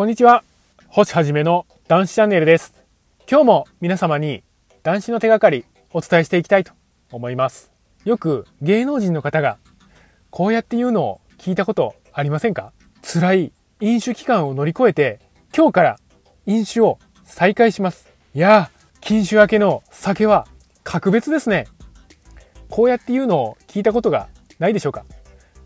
こんにちは。星はじめの男子チャンネルです。今日も皆様に男子の手がかりお伝えしていきたいと思います。よく芸能人の方がこうやって言うのを聞いたことありませんか？辛い飲酒期間を乗り越えて今日から飲酒を再開します。いやー、禁酒明けの酒は格別ですね。こうやって言うのを聞いたことがないでしょうか？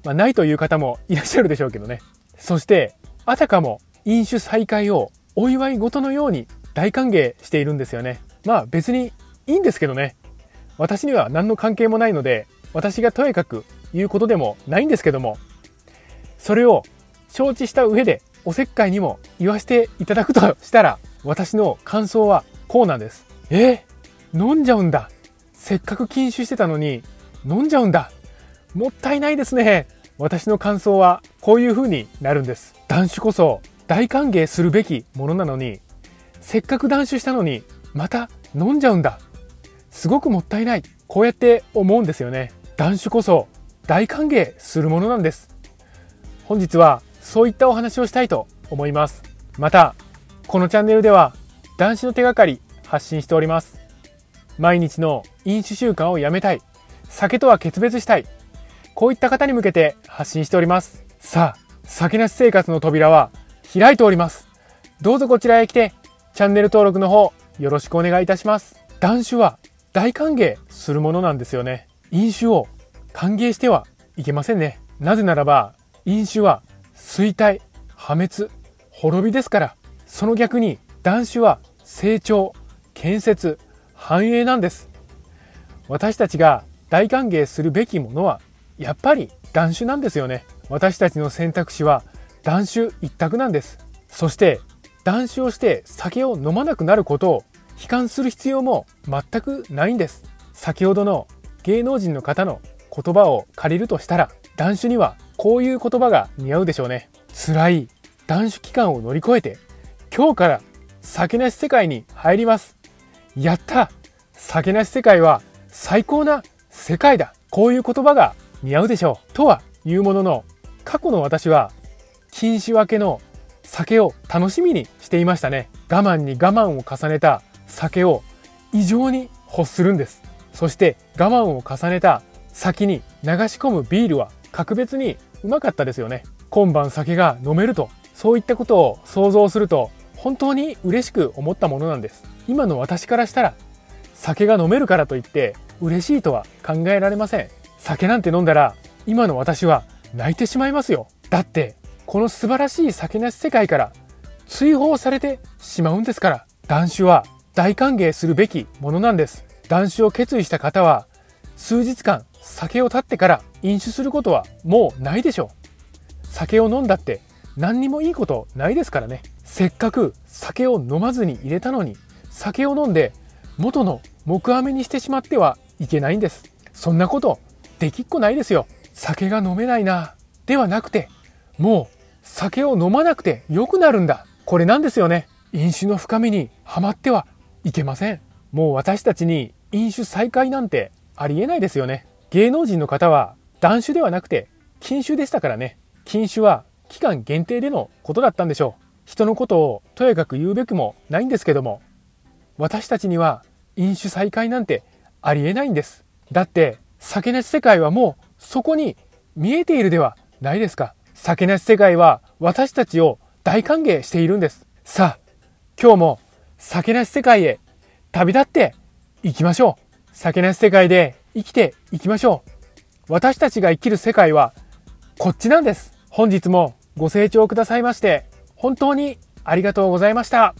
まあ、ないという方もいらっしゃるでしょうけどね。そして、あたかも飲酒再開をお祝い事のように大歓迎しているんですよね。まあ別にいいんですけどね。私には何の関係もないので、私がとやかく言うことでもないんですけども、それを承知した上でおせっかいにも言わせていただくとしたら、私の感想はこうなんです。え飲んじゃうんだ。せっかく禁酒してたのに飲んじゃうんだ。もったいないですね。私の感想はこういう風になるんです。断酒こそ大歓迎するべきものなのに、せっかく断酒したのに、また飲んじゃうんだ。すごくもったいない。こうやって思うんですよね。断酒こそ大歓迎するものなんです。本日はそういったお話をしたいと思います。また、このチャンネルでは男子の手がかり発信しております。毎日の飲酒習慣をやめたい。酒とは決別したい。こういった方に向けて発信しております。さあ、酒なし生活の扉は開いております。どうぞこちらへ来て、チャンネル登録の方、よろしくお願いいたします。断酒は大歓迎するものなんですよね。飲酒を歓迎してはいけませんね。なぜならば、飲酒は衰退、破滅、滅びですから、その逆に断酒は成長、建設、繁栄なんです。私たちが大歓迎するべきものは、やっぱり断酒なんですよね。私たちの選択肢は断酒一択なんです。そして断酒をして酒を飲まなくなることを悲観する必要も全くないんです。先ほどの芸能人の方の言葉を借りるとしたら断酒にはこういう言葉が似合うでしょうね。辛い断酒期間を乗り越えて今日から酒なし世界に入ります。やった！酒なし世界は最高な世界だ。こういう言葉が似合うでしょう。とはいうものの過去の私は禁酒明けの酒を楽しみにしていましたね。我慢に我慢を重ねた酒を異常に欲するんです。そして我慢を重ねた先に流し込むビールは格別にうまかったですよね。今晩酒が飲めると。そういったことを想像すると本当に嬉しく思ったものなんです。今の私からしたら酒が飲めるからといって嬉しいとは考えられません。酒なんて飲んだら今の私は泣いてしまいますよ。だってこの素晴らしい酒なし世界から追放されてしまうんですから断酒は大歓迎するべきものなんです。断酒を決意した方は数日間酒を断ってから飲酒することはもうないでしょう。酒を飲んだって何にもいいことないですからね。せっかく酒を飲まずに入れたのに酒を飲んで元の木飴にしてしまってはいけないんです。そんなことできっこないですよ。酒が飲めないな。ではなくてもう酒を飲まなくて良くなるんだ。これなんですよね。飲酒の深みにはまってはいけません。もう私たちに飲酒再開なんてありえないですよね。芸能人の方は断酒ではなくて禁酒でしたからね。禁酒は期間限定でのことだったんでしょう。人のことをとやかく言うべくもないんですけども私たちには飲酒再開なんてありえないんです。だって酒なし世界はもうそこに見えているではないですか。酒なし世界は私たちを大歓迎しているんです。さあ、今日も酒なし世界へ旅立っていきましょう。酒なし世界で生きていきましょう。私たちが生きる世界はこっちなんです。本日もご清聴くださいまして本当にありがとうございました。